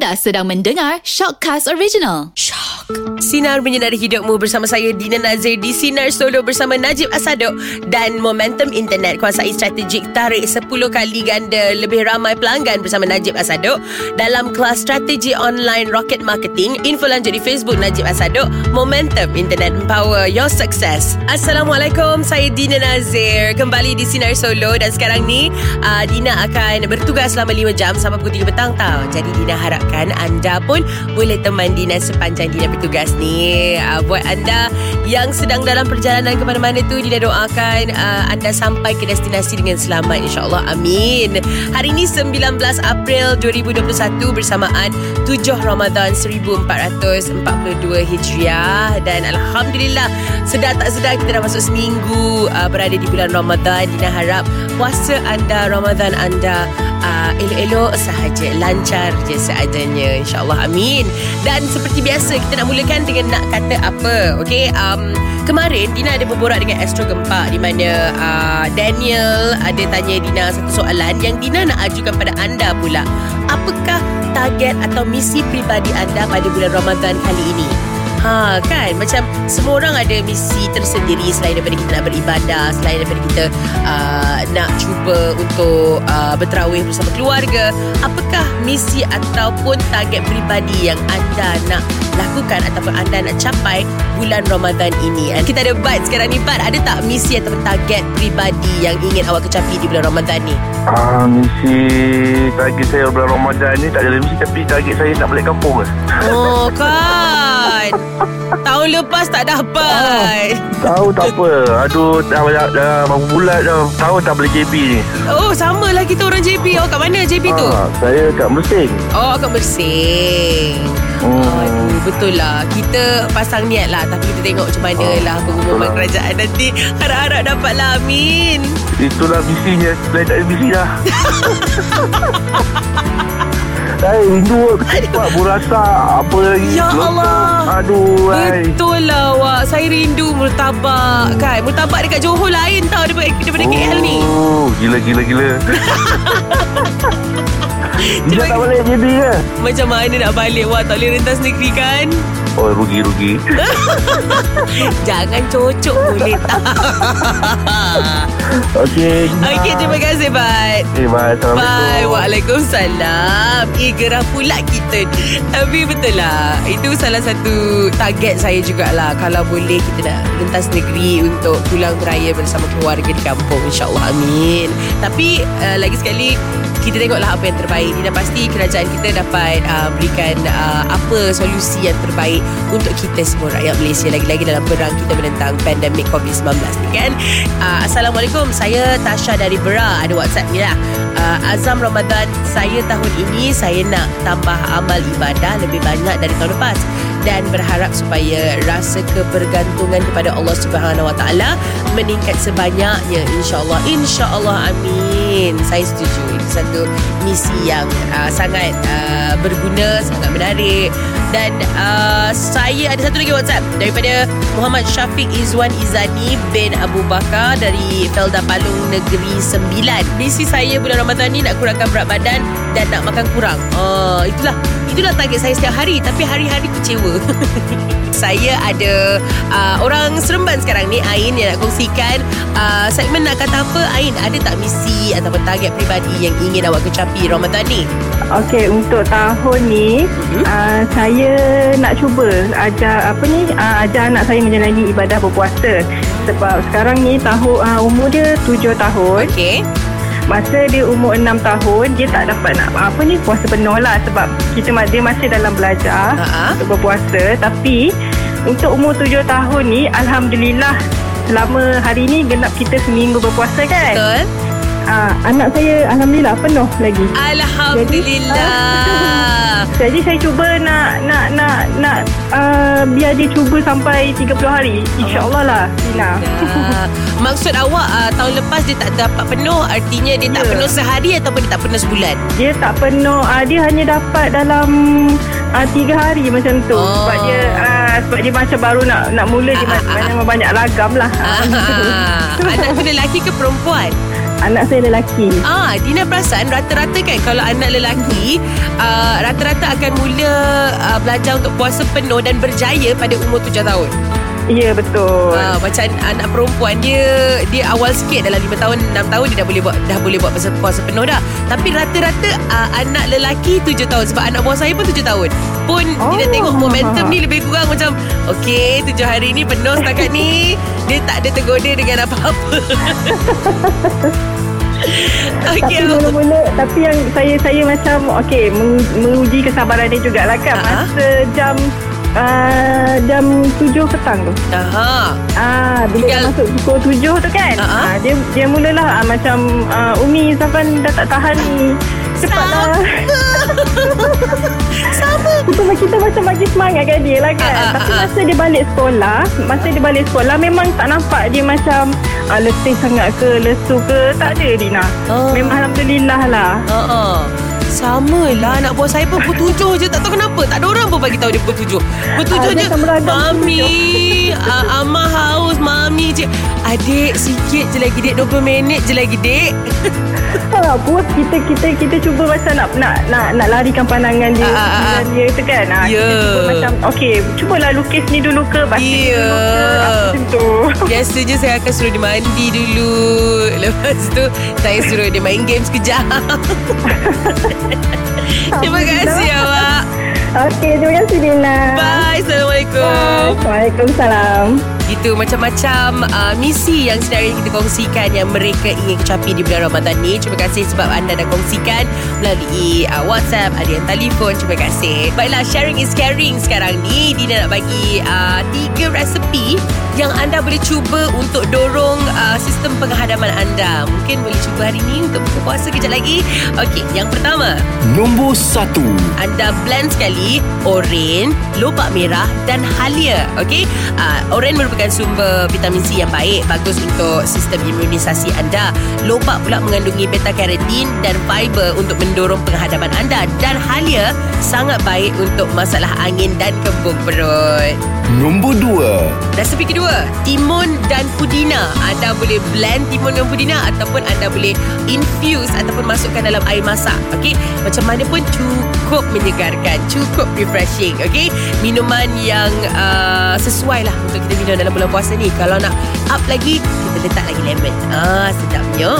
Anda sedang mendengar Shockcast Original. Shock. Sinar menyinari hidupmu bersama saya Dina Nazir di Sinar Solo bersama Najib Asadok dan Momentum Internet kuasai strategik tarik 10 kali ganda lebih ramai pelanggan bersama Najib Asadok dalam kelas strategi online rocket marketing. Info lanjut di Facebook Najib Asadok. Momentum Internet empower your success. Assalamualaikum, saya Dina Nazir kembali di Sinar Solo dan sekarang ni uh, Dina akan bertugas selama 5 jam sampai pukul 3 petang tau. Jadi Dina harapkan anda pun boleh teman Dina sepanjang Dina bertugas ni. Uh, buat anda yang sedang dalam perjalanan ke mana-mana tu Dina doakan uh, anda sampai ke destinasi dengan selamat insyaAllah. Amin. Hari ini 19 April 2021 bersamaan 7 Ramadan 1442 Hijriah dan Alhamdulillah sedar tak sedar kita dah masuk seminggu uh, berada di bulan Ramadan. Dina harap puasa anda, Ramadan anda uh, elok-elok sahaja, lancar je seadanya insyaAllah. Amin. Dan seperti biasa kita nak mulakan dengan nak kata apa. Okay, um, kemarin Dina ada berborak dengan Astro Gempak di mana uh, Daniel ada tanya Dina satu soalan yang Dina nak ajukan pada anda pula. Apakah target atau misi peribadi anda pada bulan Ramadan kali ini? Ha kan macam semua orang ada misi tersendiri selain daripada kita nak beribadah, selain daripada kita uh, nak cuba untuk uh, berterawih bersama keluarga. Apakah misi ataupun target peribadi yang anda nak lakukan ataupun anda nak capai bulan Ramadan ini? And kita ada Bat sekarang ni Bat, ada tak misi ataupun target peribadi yang ingin awak kecapi di bulan Ramadan ni? Ah, misi target saya bulan Ramadan ni tak ada misi tapi target saya nak balik kampung ke. Oh kan. Tahun lepas tak dapat. Tahu tak apa. Aduh, dah dah, dah berapa bulan dah. Tahu tak beli JB ni. Oh sama lah kita orang JB. Oh kat mana JB tu? Ah, saya kat Mersing. Oh kat Mersing. Hmm. Aduh, betul lah. Kita pasang niat lah. Tapi kita tengok macam mana Oh, lah pengumuman lah. kerajaan nanti. Harap-harap dapat lah. Amin. Itulah misinya. Saya tak ada misi dah. Saya rindu cepat burasa apa lagi. Ya. Allah. Aduh. Betul lah awak. Saya rindu murtabak kan. Murtabak dekat Johor lain tau daripada, daripada KL ni. Oh, gila gila gila. Dia tak balik JB ke? Macam mana nak balik Wah tak boleh rentas negeri kan Oh, rugi rugi. Jangan cocok boleh tak Okey. Okey terima kasih Bat Eh, bye. Assalamualaikum. Bye Waalaikumsalam Eh gerah pula kita Tapi betul lah Itu salah satu target saya jugalah Kalau boleh kita nak rentas negeri Untuk pulang beraya bersama keluarga di kampung InsyaAllah amin Tapi uh, lagi sekali kita tengoklah apa yang terbaik. Dina pasti kerajaan kita dapat uh, berikan uh, apa solusi yang terbaik untuk kita semua rakyat Malaysia lagi-lagi dalam perang kita menentang pandemik COVID-19 ni kan. Uh, Assalamualaikum, saya Tasha dari Bera. Ada WhatsApp ni lah. Uh, azam Ramadan saya tahun ini saya nak tambah amal ibadah lebih banyak dari tahun lepas. Dan berharap supaya rasa kebergantungan kepada Allah Subhanahu Wa Taala meningkat sebanyaknya. Insyaallah. Insyaallah. Amin saya setuju. Itu satu misi yang uh, sangat uh, berguna sangat menarik. Dan uh, saya ada satu lagi WhatsApp daripada Muhammad Syafiq Izwan Izani bin Abu Bakar dari Felda Palung Negeri Sembilan. Misi saya bulan Ramadan ni nak kurangkan berat badan dan nak makan kurang. Uh, itulah. Itulah target saya setiap hari. Tapi hari-hari kecewa. Saya ada uh, orang Seremban sekarang ni Ain yang nak kongsikan uh, segmen nak kata apa. Ain ada tak misi ataupun target peribadi yang ingin awak kecapi Ramadan ni Okey, untuk tahun ni Mhm. uh, saya nak cuba ajar apa ni uh, ajar anak saya menjalani ibadah berpuasa. Sebab sekarang ni tahun uh, umur dia 7 tahun. okey Masa dia umur 6 tahun dia tak dapat nak apa ni puasa penuh lah sebab kita dia masih dalam belajar Ha-ha. untuk berpuasa tapi untuk umur 7 tahun ni alhamdulillah selama hari ni genap kita seminggu berpuasa kan. betul Uh, anak saya alhamdulillah penuh lagi. Alhamdulillah Jadi saya cuba nak nak nak nak uh, biar dia cuba sampai 30 hari. InsyaAllah lah Dina. Ya. Maksud awak uh, tahun lepas dia tak dapat penuh Artinya dia tak Ya. penuh sehari Ataupun dia tak penuh sebulan Dia tak penuh uh, dia hanya dapat dalam uh, 3 hari macam tu. Oh. Sebab dia uh, sebab dia macam baru nak nak mula dia Ah, ah, banyak, banyak ragam lah. Ah, Anak tu lelaki ke perempuan? Anak saya lelaki. Ah, Dina perasan rata-rata kan kalau anak lelaki uh, rata-rata akan mula uh, belajar untuk puasa penuh dan berjaya pada umur 7 tahun. Ya, betul. Ah, macam anak perempuan dia dia awal sikit dalam 5 tahun 6 tahun dia dah boleh buat dah boleh buat puasa, penuh dah. Tapi rata-rata uh, anak lelaki 7 tahun sebab anak buah saya pun 7 tahun. Pun oh. dia tengok momentum ni lebih kurang macam okey 7 hari ni penuh setakat ni dia tak ada tergoda dengan apa-apa. Okey. Tapi mula-mula Tapi yang saya Saya macam Okay meng, Menguji kesabaran dia jugalah kan Ha. Masa jam uh, Jam 7 petang tu Aha. Ah, bila Tinggal- masuk pukul tujuh tu kan ha. ah, Dia dia mulalah ah, Macam ah, Umi Safan dah tak tahan ni Cepatlah Sama. kita, kita macam bagi semangat kat dia lah kan Ah, ah, Tapi ah, ah. masa dia balik sekolah Masa dia balik sekolah Memang tak nampak dia macam ah, Letih sangat ke Lesu ke Tak ada Dina Oh. Memang Alhamdulillah lah Ha sama lah Anak buah saya pun pukul tujuh je. Tak tahu kenapa Tak ada orang pun bagi tahu dia pukul tujuh Pukul tujuh Ah, je Mami uh, Amah haus Mami je Adik sikit je lagi dek 20 minit je lagi dek Ha, puas kita kita kita cuba macam nak nak nak, nak larikan pandangan dia ah. pikiran dia tu kan. Ha, Ya. Kita cuba macam okey, cubalah lukis ni dulu ke baca ni Ya. dulu ke apa tu. Biasanya saya akan suruh dia mandi dulu Lepas tu Saya suruh dia main game sekejap Terima kasih awak Okey, terima kasih Dina. Bye Assalamualaikum Waalaikumsalam. Itu macam-macam uh, misi yang sedari kita kongsikan yang mereka ingin kecapi di bulan Ramadan ni. Terima kasih sebab anda dah kongsikan melalui uh, WhatsApp, ada yang telefon. Terima kasih. Baiklah, sharing is caring sekarang ni. Dina nak bagi uh, tiga resepi yang anda boleh cuba untuk dorong uh, sistem penghadaman anda. Mungkin boleh cuba hari ni untuk buka puasa kejap lagi. Okey, yang pertama. Nombor 1 Anda blend sekali oren, lobak merah dan halia. Okey? Uh, oren merupakan sumber vitamin C yang baik, bagus untuk sistem imunisasi anda. Lobak pula mengandungi beta karotin dan fiber untuk mendorong penghadapan anda dan halia sangat baik untuk masalah angin dan kembung perut. Nombor 2 Resepi kedua, timun dan pudina. Anda boleh blend timun dan pudina ataupun anda boleh infuse ataupun masukkan dalam air masak. Okey, macam mana pun cukup menyegarkan, cukup refreshing. Okey, minuman yang uh, sesuai lah untuk kita minum dalam bulan puasa ni. Kalau nak up lagi, kita letak lagi lemon. Ah, sedapnya.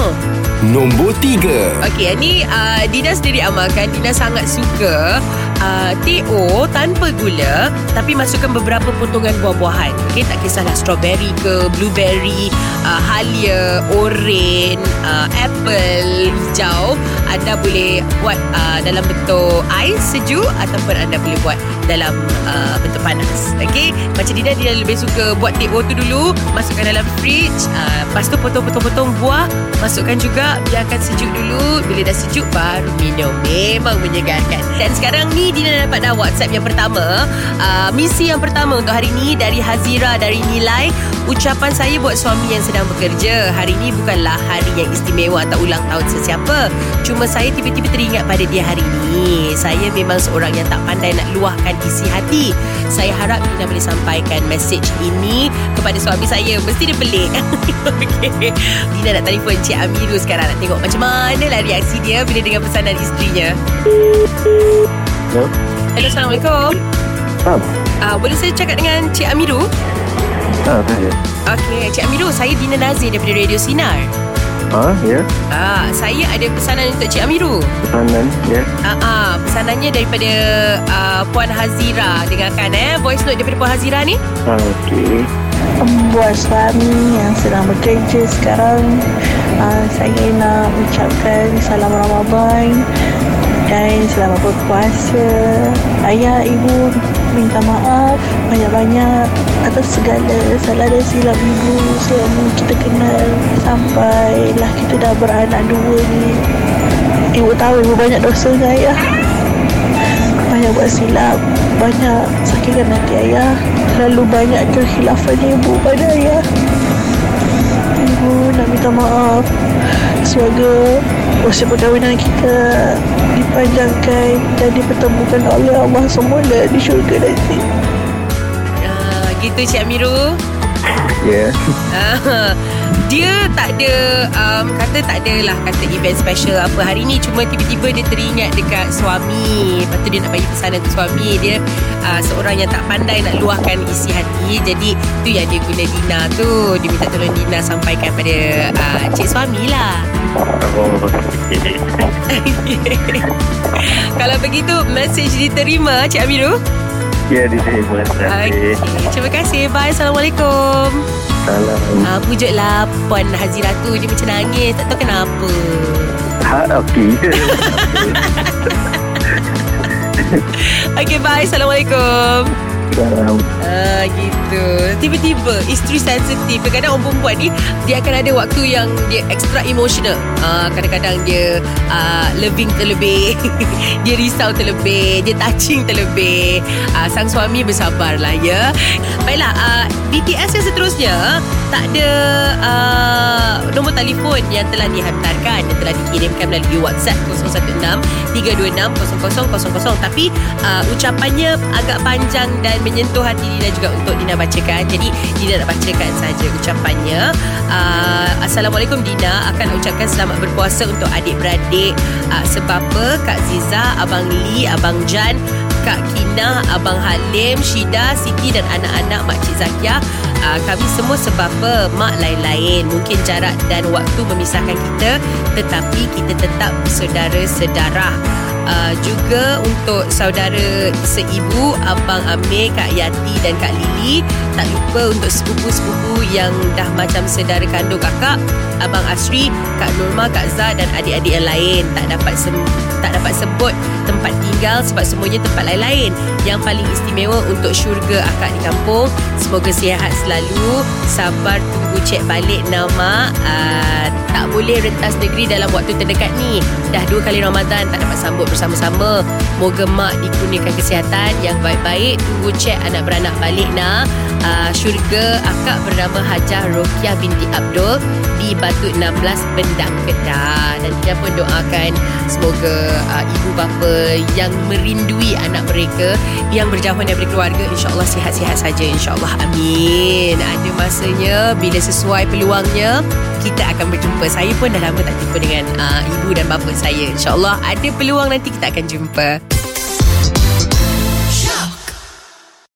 Nombor 3 Okey, ni uh, Dina sendiri amalkan. Dina sangat suka uh, TO tanpa gula tapi masukkan beberapa potongan buah-buahan. Okey, tak kisahlah strawberry ke, blueberry, uh, halia, oren, uh, apple, hijau. Anda boleh buat uh, dalam bentuk ais sejuk ataupun anda boleh buat dalam uh, bentuk panas. Okey, macam Dina Dina lebih suka buat TO tu dulu, masukkan dalam fridge, uh, lepas tu potong-potong-potong buah, masukkan juga biarkan sejuk dulu. Bila dah sejuk baru minum. Memang menyegarkan. Dan sekarang ni Dina dapat dah WhatsApp yang pertama. Uh, misi yang pertama untuk hari ni dari Hazira dari Nilai. Ucapan saya buat suami yang sedang bekerja. Hari ni bukanlah hari yang istimewa atau ulang tahun sesiapa. Cuma saya tiba-tiba teringat pada dia hari ni. Saya memang seorang yang tak pandai nak luahkan isi hati. Saya harap Dina boleh sampaikan mesej ini kepada suami saya. Mesti dia pelik. Okey. Dina nak telefon Cik Amiru sekarang nak tengok macam mana lah reaksi dia bila dengar pesanan isterinya. Hello? Hello, Assalamualaikum. Ha, Uh, boleh saya cakap dengan Cik Amiru? ha, saya. Okey, Cik Amiru, saya Dina Nazir daripada Radio Sinar. Ha, ya. Ah, saya ada pesanan untuk Cik Amiru. Pesanan, ya. Ah, ah, pesanannya daripada uh, Puan Hazira. Dengarkan eh voice note daripada Puan Hazira ni. Ha, okey. Buat suami yang sedang bekerja sekarang uh, Saya nak ucapkan salam Ramadan Dan selamat berpuasa. Ayah, ibu minta maaf. Banyak-banyak Atas segala salah dan silap ibu. Selama kita kenal Sampailah kita dah beranak dua ni. Ibu tahu ibu banyak dosa dengan ayah? Banyak buat silap. Banyak sakitkan hati ayah. Lalu banyak kekhilafan ibu pada ayah. Ibu nak minta maaf. Semoga usia perkahwinan kita Dipanjangkan dan dipertemukan oleh Allah semula di syurga nanti Ah, gitu Cik Amiru. Ya. Ah, Dia tak ada um, Kata tak ada lah Kata event special apa Hari ni cuma tiba-tiba Dia teringat dekat suami Lepas tu dia nak bagi pesanan untuk suami Dia uh, seorang yang tak pandai Nak luahkan isi hati Jadi tu yang dia guna Dina tu Dia minta tolong Dina Sampaikan pada uh, Cik suami lah. Kalau begitu Message diterima Cik Amiru Ya, diterima. Terima Okay. kasih. Terima kasih Bye Assalamualaikum Salam. uh, Pujuk Puan Hazira tu Dia macam nangis Tak tahu kenapa Ha, okey. Okay bye Assalamualaikum Salam. Ah gitu. Tiba-tiba Isteri sensitif. Kadang-kadang orang perempuan ni Dia akan ada waktu yang Dia extra emotional. Ah, Kadang-kadang dia ah, Loving terlebih Dia risau terlebih Dia touching terlebih. Ah, Sang suami bersabar lah ya. Baiklah ah, BTS yang seterusnya Tak ada ah, Nombor telefon Yang telah dihantarkan Yang telah dikirimkan Melalui WhatsApp 016 326 0000 Tapi ah, Ucapannya Agak panjang Dan menyentuh hati Dina juga Untuk Dina bacakan. Jadi Dina nak bacakan saja Ucapannya. Uh, Assalamualaikum Dina Akan ucapkan selamat berpuasa Untuk adik-beradik. Uh, Sebab apa Kak Ziza Abang Lee Abang Jan Kak Kina Abang Halim Shida Siti dan anak-anak Makcik Zakia. Uh, Kami semua sebab apa Mak lain-lain. Mungkin jarak dan waktu Memisahkan kita Tetapi kita tetap Saudara-sedarah uh, juga untuk saudara seibu Abang Amir, Kak Yati dan Kak Lili. Tak lupa untuk sepupu-sepupu yang dah macam saudara kandung kakak Abang Asri, Kak Nurma, Kak Zah dan adik-adik yang lain. Tak dapat sem- tak dapat sebut tempat tinggal sebab semuanya tempat lain-lain. Yang paling istimewa untuk syurga akak di kampung. Semoga sihat selalu. Sabar tunggu cek balik nama. Uh, tak boleh rentas negeri dalam waktu terdekat ni. Dah dua kali Ramadan tak dapat sambut bersama-sama. Moga mak dikurniakan kesihatan. Yang baik-baik tunggu cek anak beranak balik nak. Uh, syurga akak bernama Hajah Rokiah binti Abdul di Batu 16 Bendang Kedah. Dan kita pun doakan semoga uh, ibu bapa yang merindui anak mereka yang berjauhan daripada keluarga insyaAllah sihat-sihat saja insyaAllah. Amin. Ada masanya bila sesuai peluangnya kita akan berjumpa. Saya pun dah lama tak jumpa dengan uh, ibu dan bapa saya. insyaAllah ada peluang nanti kita akan jumpa